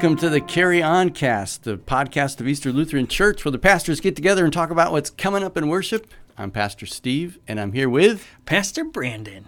Welcome to the Carry On Cast, the podcast of Easter Lutheran Church where the pastors get together and talk about what's coming up in worship. I'm Pastor Steve, and I'm here with, Pastor Brandon.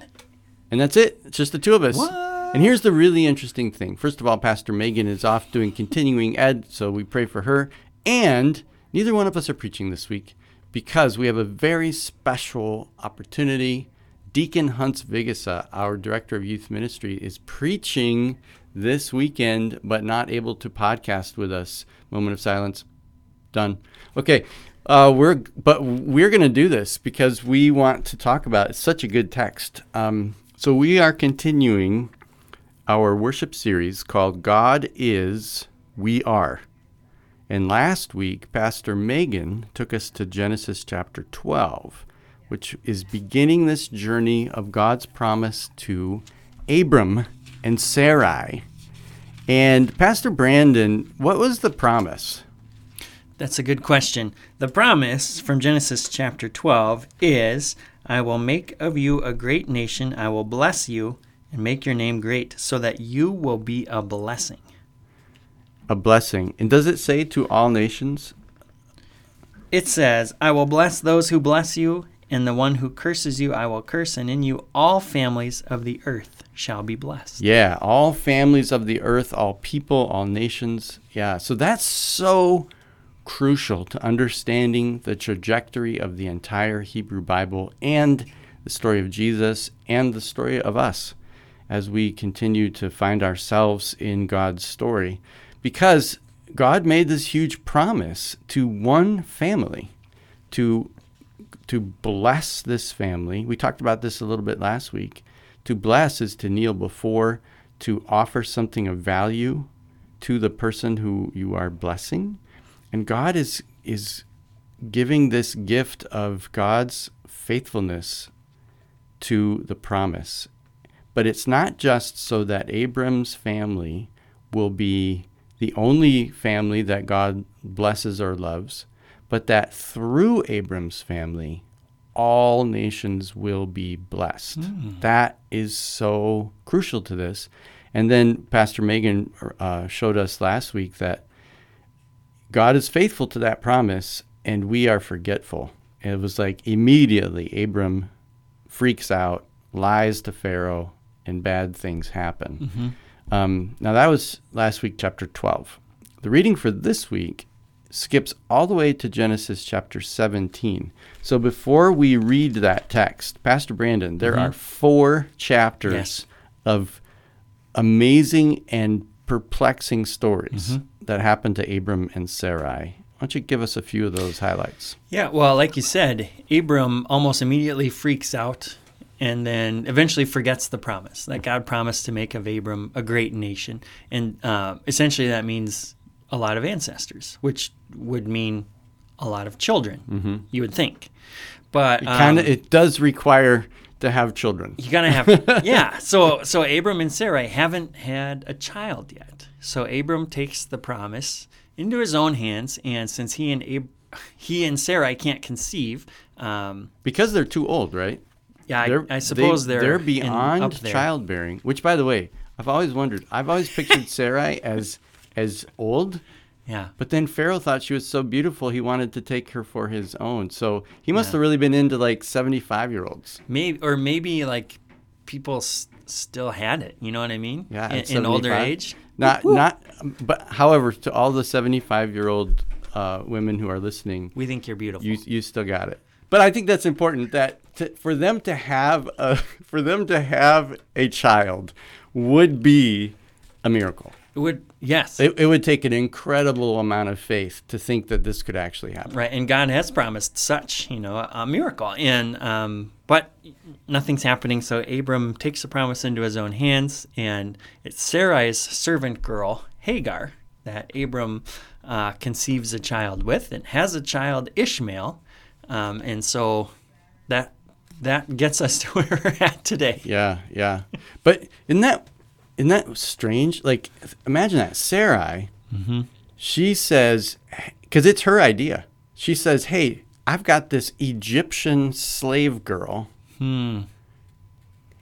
and that's it. It's just the two of us. What? And here's the really interesting thing. First of all, Pastor Megan is off doing continuing ed, so we pray for her. And neither one of us are preaching this week because we have a very special opportunity. Deacon Hunts Vigasa, our director of youth ministry, is preaching this weekend, but not able to podcast with us. Moment of silence. Done. Okay. Uh, we're but we're going to do this because we want to talk about it's such a good text. Um, so we are continuing our worship series called God is We Are. And last week, Pastor Megan took us to Genesis chapter 12, which is beginning this journey of God's promise to Abram and Sarai. And Pastor Brandon, what was the promise? That's a good question. The promise from Genesis chapter 12 is I will make of you a great nation, I will bless you and make your name great, so that you will be a blessing. A blessing. And does it say to all nations? It says, I will bless those who bless you, and the one who curses you I will curse, and in you all families of the earth shall be blessed. Yeah, all families of the earth, all people, all nations. Yeah, so that's so crucial to understanding the trajectory of the entire Hebrew Bible and the story of Jesus and the story of us as we continue to find ourselves in God's story. Because God made this huge promise to one family to to bless this family. We talked about this a little bit last week. To bless is to kneel before, to offer something of value to the person who you are blessing. And God is is giving this gift of God's faithfulness to the promise. But it's not just so that Abram's family will be the only family that God blesses or loves, but that through Abram's family, all nations will be blessed. That is so crucial to this. And then Pastor Megan uh, showed us last week that God is faithful to that promise, and we are forgetful. It was like immediately Abram freaks out, lies to Pharaoh, and bad things happen. Um, now, that was last week, chapter 12. The reading for this week skips all the way to Genesis chapter 17. So before we read that text, Pastor Brandon, there are four chapters Yes. of amazing and perplexing stories that happened to Abram and Sarai. Why don't you give us a few of those highlights? Yeah, well, like you said, Abram almost immediately freaks out and then eventually forgets the promise that God promised to make of Abram a great nation. And uh, essentially, that means a lot of ancestors, which would mean a lot of children, you would think. But um, kind of, it does require to have children. you gotta have yeah so so abram and sarai haven't had a child yet so abram takes the promise into his own hands and since he and Ab- he and sarai can't conceive um, Because they're too old, right? yeah They're- I, I suppose they, they're they're in- beyond up childbearing. Which, by the way, I've always wondered. I've always pictured Sarai as as old, yeah but then Pharaoh thought she was so beautiful he wanted to take her for his own. So he must Yeah. have really been into like seventy five year olds. maybe or maybe like people s- still had it you know what i mean Yeah, in, in older age Not not, but however, to all the seventy five year old uh, women who are listening, we think you're beautiful you you still got it. But I think that's important that to, for them to have a for them to have a child would be a miracle. it would yes It, it would take an incredible amount of faith to think that this could actually happen. Right, and God has promised such, you know, a, miracle. And um, but nothing's happening. So Abram takes the promise into his own hands, and it's Sarai's servant girl Hagar that Abram uh, conceives a child with, and has a child Ishmael. Um, and so that that gets us to where we're at today. Yeah, yeah. But isn't that isn't that strange? Like, imagine that Sarai. She says, because it's her idea. She says, "Hey, I've got this Egyptian slave girl. Hmm.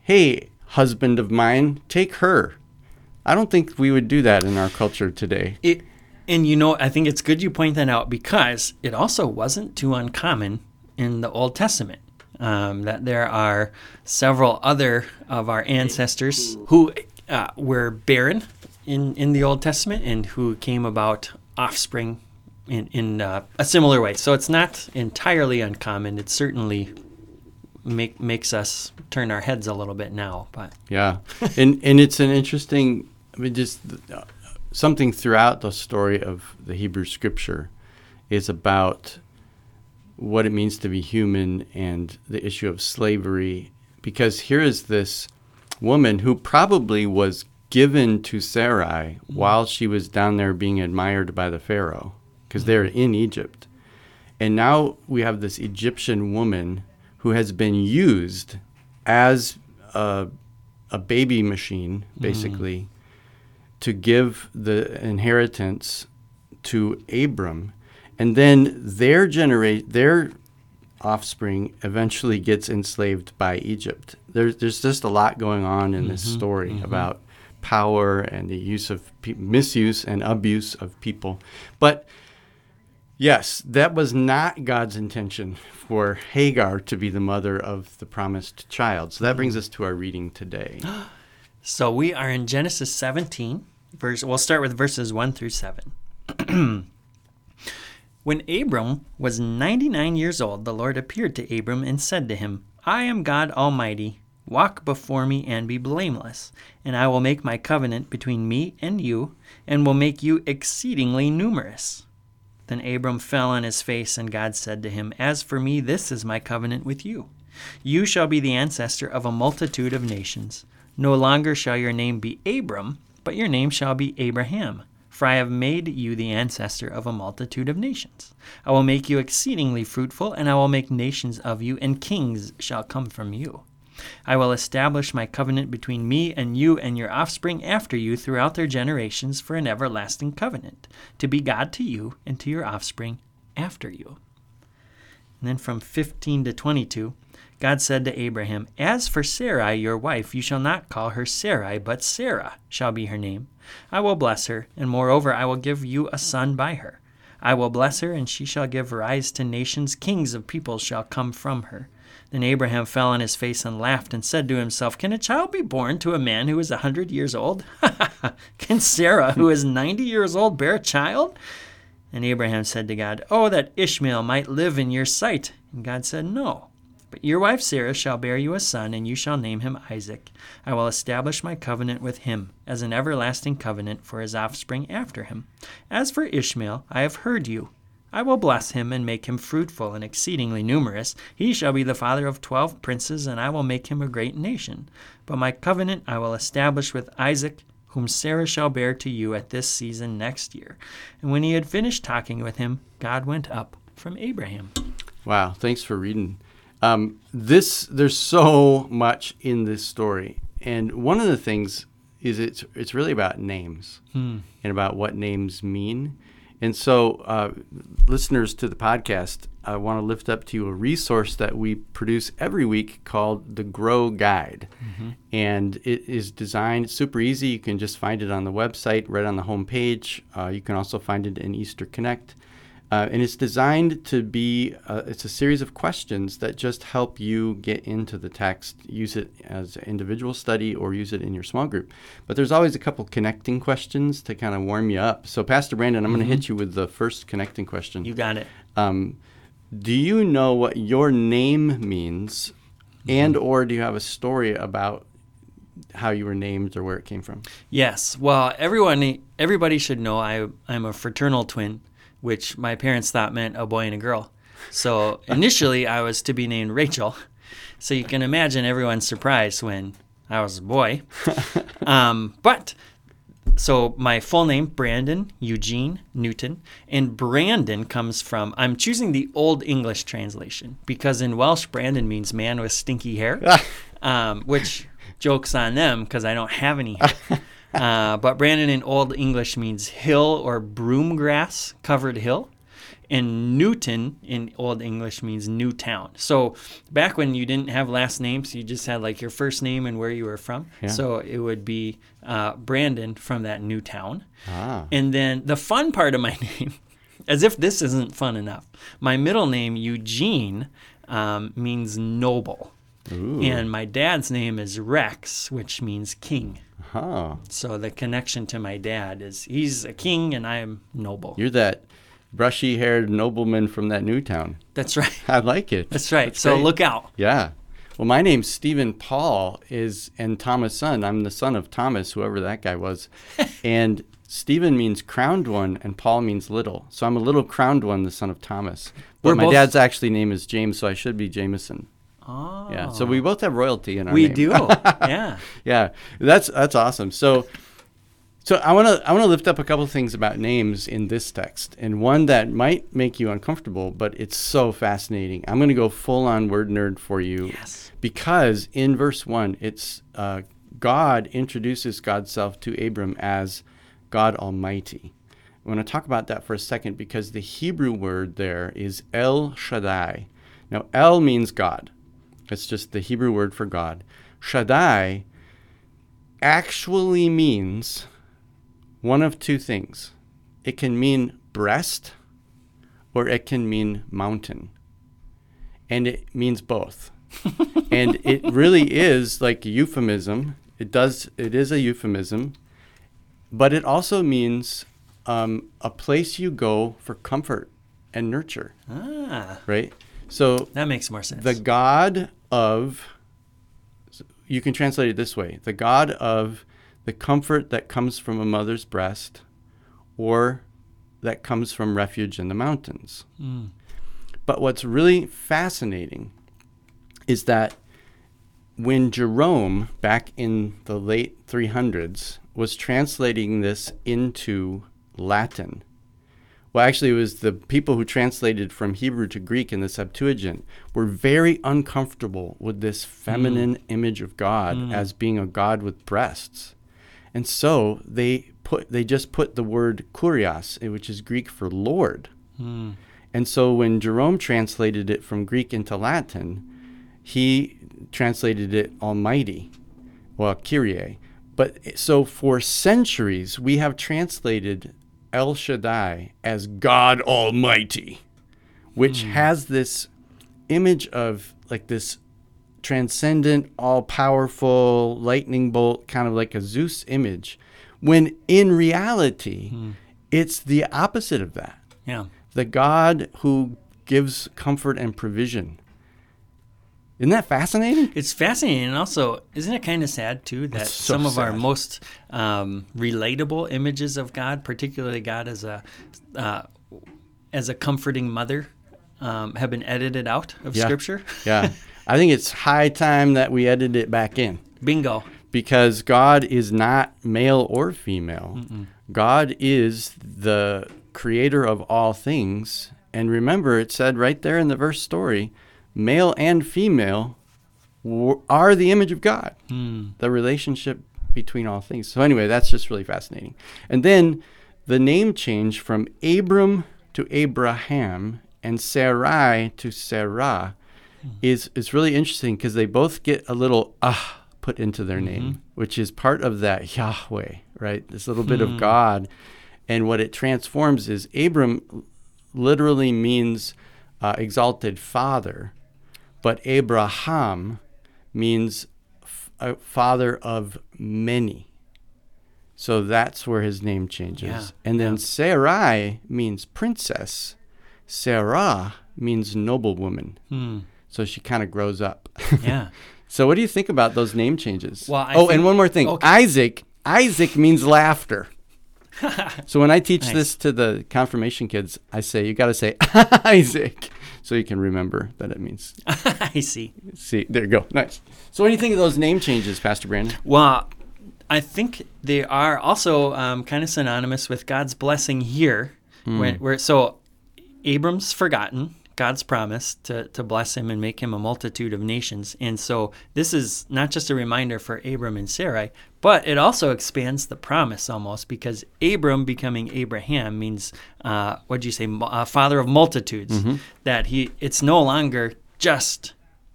Hey, husband of mine, take her." I don't think we would do that in our culture today. It, and you know, I think it's good you point that out because it also wasn't too uncommon in the Old Testament. Um, that there are several other of our ancestors who uh, were barren in, in the Old Testament and who came about offspring in, in uh, a similar way. So it's not entirely uncommon. It certainly make, makes us turn our heads a little bit now. But Yeah, and and it's an interesting. I mean, just uh, something throughout the story of the Hebrew Scripture is about what it means to be human and the issue of slavery. Because here is this woman who probably was given to Sarai mm-hmm. while she was down there being admired by the Pharaoh, because they're mm-hmm. in Egypt. And now we have this Egyptian woman who has been used as a, a baby machine, mm-hmm. basically, to give the inheritance to Abram. And then their generate their offspring eventually gets enslaved by Egypt. There's there's just a lot going on in this mm-hmm. story mm-hmm. about power and the use of pe- misuse and abuse of people. But yes, that was not God's intention for Hagar to be the mother of the promised child. So that brings us to our reading today. So we are in Genesis 17, verse we'll start with verses 1 through 7. when Abram was 99 years old, the Lord appeared to Abram and said to him, I am God Almighty. Walk before me and be blameless, and I will make my covenant between me and you, and will make you exceedingly numerous. Then Abram fell on his face, and God said to him, As for me, this is my covenant with you. You shall be the ancestor of a multitude of nations. No longer shall your name be Abram, but your name shall be Abraham. For I have made you the ancestor of a multitude of nations. I will make you exceedingly fruitful, and I will make nations of you, and kings shall come from you. I will establish my covenant between me and you and your offspring after you throughout their generations for an everlasting covenant, to be God to you and to your offspring after you. And then from 15 to 22, God said to Abraham, As for Sarai, your wife, you shall not call her Sarai, but Sarah shall be her name. I will bless her, and moreover, I will give you a son by her. I will bless her, and she shall give rise to nations. Kings of peoples shall come from her. Then Abraham fell on his face and laughed, and said to himself, Can a child be born to a man who is a hundred years old? Can Sarah, who is ninety years old, bear a child? And Abraham said to God, Oh, that Ishmael might live in your sight. And God said, No. But your wife Sarah shall bear you a son, and you shall name him Isaac. I will establish my covenant with him as an everlasting covenant for his offspring after him. As for Ishmael, I have heard you. I will bless him and make him fruitful and exceedingly numerous. He shall be the father of twelve princes, and I will make him a great nation. But my covenant I will establish with Isaac, whom Sarah shall bear to you at this season next year. And when he had finished talking with him, God went up from Abraham. Wow, thanks for reading. Um, this there's so much in this story, and one of the things is it's it's really about names and about what names mean. And so, uh, listeners to the podcast, I want to lift up to you a resource that we produce every week called the Grow Guide. And it is designed super easy. You can just find it on the website, right on the homepage. Uh, you can also find it in Easter Connect. Uh, and it's designed to be uh, it's a series of questions that just help you get into the text use it as individual study or use it in your small group. But there's always a couple connecting questions to kind of warm you up. So pastor brandon i'm going to hit you with the first connecting question. You got it. um, do you know what your name means? And or do you have a story about how you were named or where it came from? Yes. Well, everyone, everybody should know I, I'm a fraternal twin, which my parents thought meant a boy and a girl. So initially, I was to be named Rachel. So you can imagine everyone's surprise when I was a boy. Um, but so my full name Brandon Eugene Newton, and Brandon comes from I'm choosing the Old English translation because in Welsh Brandon means man with stinky hair, um, which jokes on them because I don't have any hair. Uh, but Brandon in Old English means hill or broom grass covered hill. and Newton in Old English means new town. So back when you didn't have last names, you just had like your first name and where you were from. Yeah. So it would be uh, Brandon from that new town. Ah. And then the fun part of my name, as if this isn't fun enough, my middle name, Eugene, um, means noble. Ooh. And my dad's name is Rex, which means king. Huh. So the connection to my dad is he's a king and I am noble. You're that brushy haired nobleman from that new town. That's right. I like it. That's right. so great. look out. Yeah. Well, my name's Stephen Paul is and Thomas son. I'm the son of Thomas, whoever that guy was. and Stephen means crowned one and Paul means little. So I'm a little crowned one, the son of Thomas. But We're my both- dad's actually name is James, so I should be Jameson. Oh. Yeah. So we both have royalty in our we name. do. yeah. yeah. That's that's awesome. So so I want to I want to lift up a couple things about names in this text, and one that might make you uncomfortable, but it's so fascinating. I'm going to go full on word nerd for you Yes. because in verse one, it's uh, God introduces God's self to Abram as God Almighty. I want to talk about that for a second because the Hebrew word there is El Shaddai. Now, El means God. It's just the Hebrew word for God. Shaddai actually means one of two things it can mean breast or it can mean mountain. And it means both. and it really is like a euphemism. It does, it is a euphemism, but it also means um, a place you go for comfort and nurture, Ah, right? So that makes more sense. the God of, you can translate it this way the God of the comfort that comes from a mother's breast or that comes from refuge in the mountains. Mm. But what's really fascinating is that when Jerome, back in the late 300s, was translating this into Latin, well, actually, it was the people who translated from Hebrew to Greek in the Septuagint were very uncomfortable with this feminine image of God as being a God with breasts. And so they put they just put the word kurios, eh, which is Greek for Lord. Mm. And so when Jerome translated it from Greek into Latin, he translated it Almighty, well, Kyrie. But eh, so for centuries, we have translated El Shaddai as God Almighty, which hmm. has this image of like this transcendent, all powerful lightning bolt, kind of like a Zeus image, when in reality, hmm. it's the opposite of that Yeah. the God who gives comfort and provision. Isn't that fascinating? It's fascinating, and also, isn't it kind of sad too that so some of our most um, relatable images of God, particularly God as a uh, as a comforting mother, um, have been edited out of Yeah. Scripture? Yeah. I think it's high time that we edit it back in Bingo. because God is not male or female. God is the creator of all things. And remember, it said right there in the verse story male and female w- are the image of God. Hmm. the relationship between all things. So anyway, that's just really fascinating. And then the name change from Abram to Abraham and Sarai to Sarah is is really interesting because they both get a little ah put into their name, which is part of that Yahweh, right? This little bit of God. And what it transforms is Abram literally means uh, exalted father, but Abraham means f- father of many. So that's where his name changes. Yeah, and then yeah. Sarai means princess. Sarah means noblewoman. Hmm. So she kind of grows up. Yeah. so what do you think about those name changes? Well, I oh, think- and one more thing. okay. Isaac. Isaac means laughter. So when I teach Nice. this to the confirmation kids, I say you got to say Isaac, so you can remember that it means. I see. See, there you go. Nice. So what do you think of those name changes, Pastor Brandon? Well, I think they are also um, kind of synonymous with God's blessing here. When, where so Abram's forgotten, God's promise to, to bless him and make him a multitude of nations. And so this is not just a reminder for Abram and Sarai, but it also expands the promise almost because Abram becoming Abraham means, uh, what do you say, uh, father of multitudes. Mm-hmm. That he, it's no longer just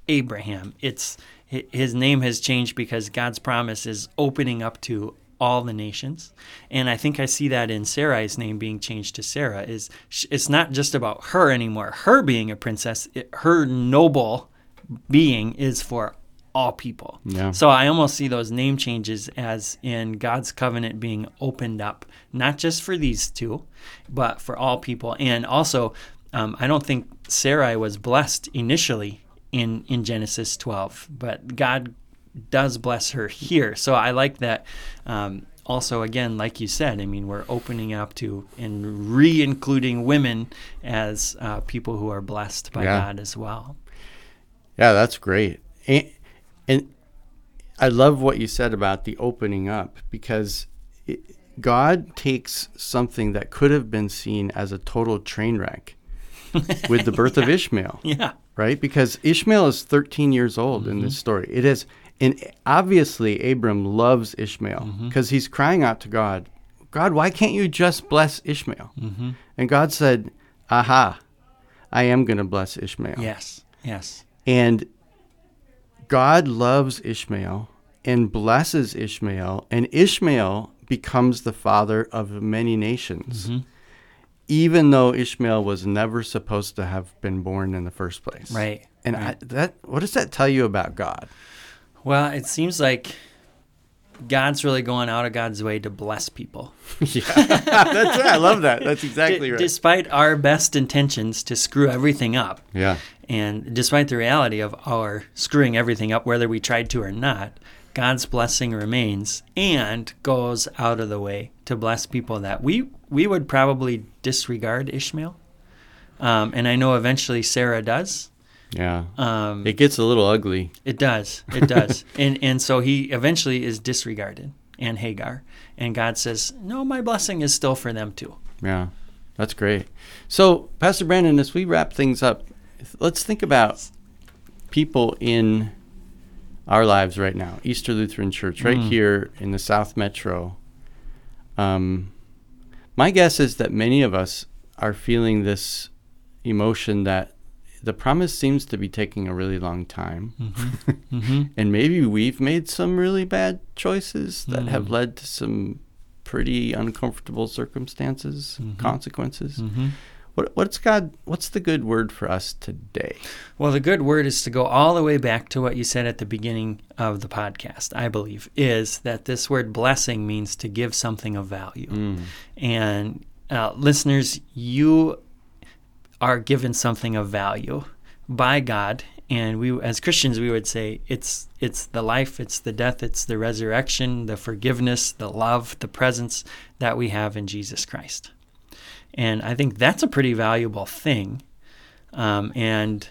Abraham. It's his name has changed because God's promise is opening up to all the nations. And I think I see that in Sarai's name being changed to Sarah is it's not just about her anymore. Her being a princess, it, her noble being is for all people. Yeah. So I almost see those name changes as in God's covenant being opened up, not just for these two, but for all people. And also, um, I don't think Sarai was blessed initially in in Genesis 12, but God does bless her here. So I like that. Um, also, again, like you said, I mean, we're opening up to and re including women as uh, people who are blessed by yeah. God as well. Yeah, that's great. And, and I love what you said about the opening up because it, God takes something that could have been seen as a total train wreck with the birth yeah. of Ishmael. Yeah. Right? Because Ishmael is 13 years old mm-hmm. in this story. It is and obviously, Abram loves Ishmael because mm-hmm. he's crying out to God, God, why can't you just bless Ishmael? Mm-hmm. And God said, Aha, I am going to bless Ishmael. Yes, yes. And God loves Ishmael and blesses Ishmael, and Ishmael becomes the father of many nations. Mm-hmm. Even though Ishmael was never supposed to have been born in the first place, right? And right. I, that, what does that tell you about God? Well, it seems like God's really going out of God's way to bless people. yeah, that's right. I love that. That's exactly right. Despite our best intentions to screw everything up. Yeah. And despite the reality of our screwing everything up, whether we tried to or not, God's blessing remains and goes out of the way to bless people that we we would probably disregard Ishmael. Um, and I know eventually Sarah does. Yeah. Um, it gets a little ugly. It does. It does. and and so he eventually is disregarded and Hagar. And God says, No, my blessing is still for them too. Yeah. That's great. So, Pastor Brandon, as we wrap things up, let's think about people in our lives right now. Easter Lutheran Church, right mm. here in the South Metro. Um, my guess is that many of us are feeling this emotion that the promise seems to be taking a really long time. Mm-hmm. mm-hmm. and maybe we've made some really bad choices that mm-hmm. have led to some pretty uncomfortable circumstances, mm-hmm. consequences. Mm-hmm. What, what's God? What's the good word for us today? Well, the good word is to go all the way back to what you said at the beginning of the podcast. I believe is that this word blessing means to give something of value, mm. and uh, listeners, you are given something of value by God and we as Christians we would say it's it's the life, it's the death, it's the resurrection, the forgiveness, the love, the presence that we have in Jesus Christ. And I think that's a pretty valuable thing. Um, and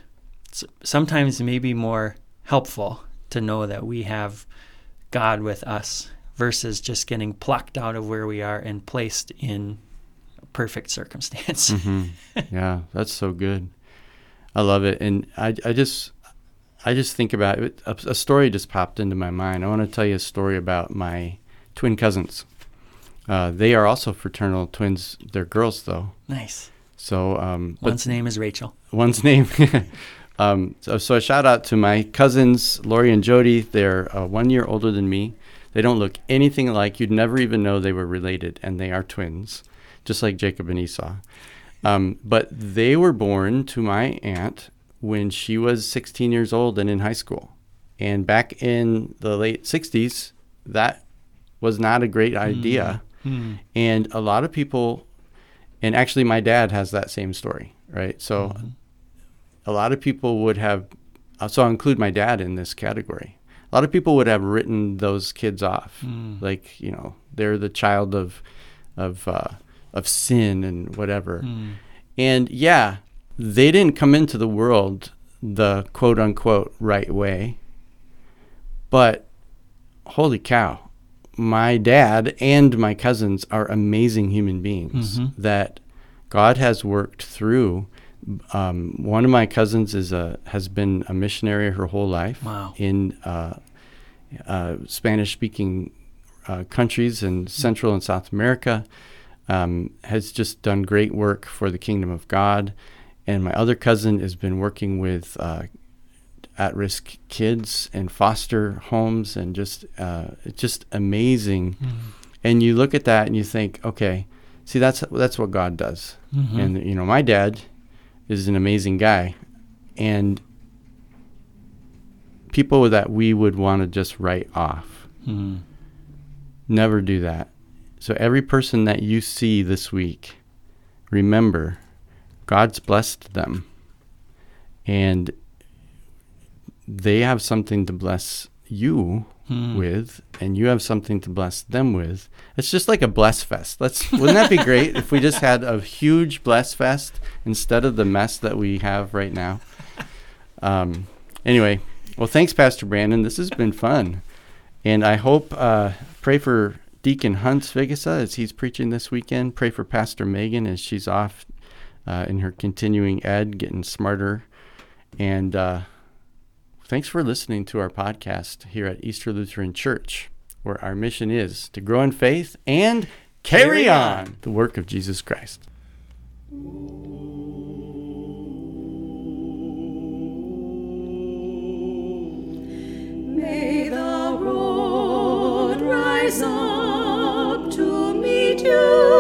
sometimes maybe more helpful to know that we have God with us versus just getting plucked out of where we are and placed in perfect circumstance. mm-hmm. Yeah, that's so good. I love it, and I I just I just think about it. A, a story just popped into my mind. I want to tell you a story about my twin cousins. Uh, they are also fraternal twins. They're girls, though. Nice. So um, one's name is Rachel. One's name. um, so, so a shout out to my cousins, Lori and Jody. They're uh, one year older than me. They don't look anything alike. You'd never even know they were related, and they are twins just like Jacob and Esau. Um, but they were born to my aunt when she was 16 years old and in high school. And back in the late 60s, that was not a great idea. Mm-hmm. And a lot of people, and actually, my dad has that same story, right? So mm-hmm. a lot of people would have, uh, so I'll include my dad in this category. A lot of people would have written those kids off. Mm. Like, you know, they're the child of, of, uh, of sin and whatever. Mm. And yeah, they didn't come into the world the quote unquote right way. But holy cow, my dad and my cousins are amazing human beings mm-hmm. that God has worked through Um, one of my cousins is a has been a missionary her whole life Wow. in uh, uh, Spanish-speaking uh, countries in Central and South America. Um, has just done great work for the kingdom of God, and my other cousin has been working with uh, at-risk kids in foster homes, and just uh, just amazing. And you look at that and you think, okay, see that's that's what God does. Mhm. And you know, my dad is an amazing guy, and people that we would want to just write off Mhm. never do that. So every person that you see this week, remember, God's blessed them, and they have something to bless you Hmm. with, and you have something to bless them with. It's just like a bless fest. Let's wouldn't that be great if we just had a huge bless fest instead of the mess that we have right now? Um, anyway, well, thanks, Pastor Brandon. This has been fun, and I hope uh, pray for Deacon Hunts Vigesa as he's preaching this weekend. Pray for Pastor Megan as she's off uh, in her continuing ed, getting smarter. And uh, thanks for listening to our podcast here at Easter Lutheran Church, where our mission is to grow in faith and carry, on. on the work of Jesus Christ. May the road rise on you.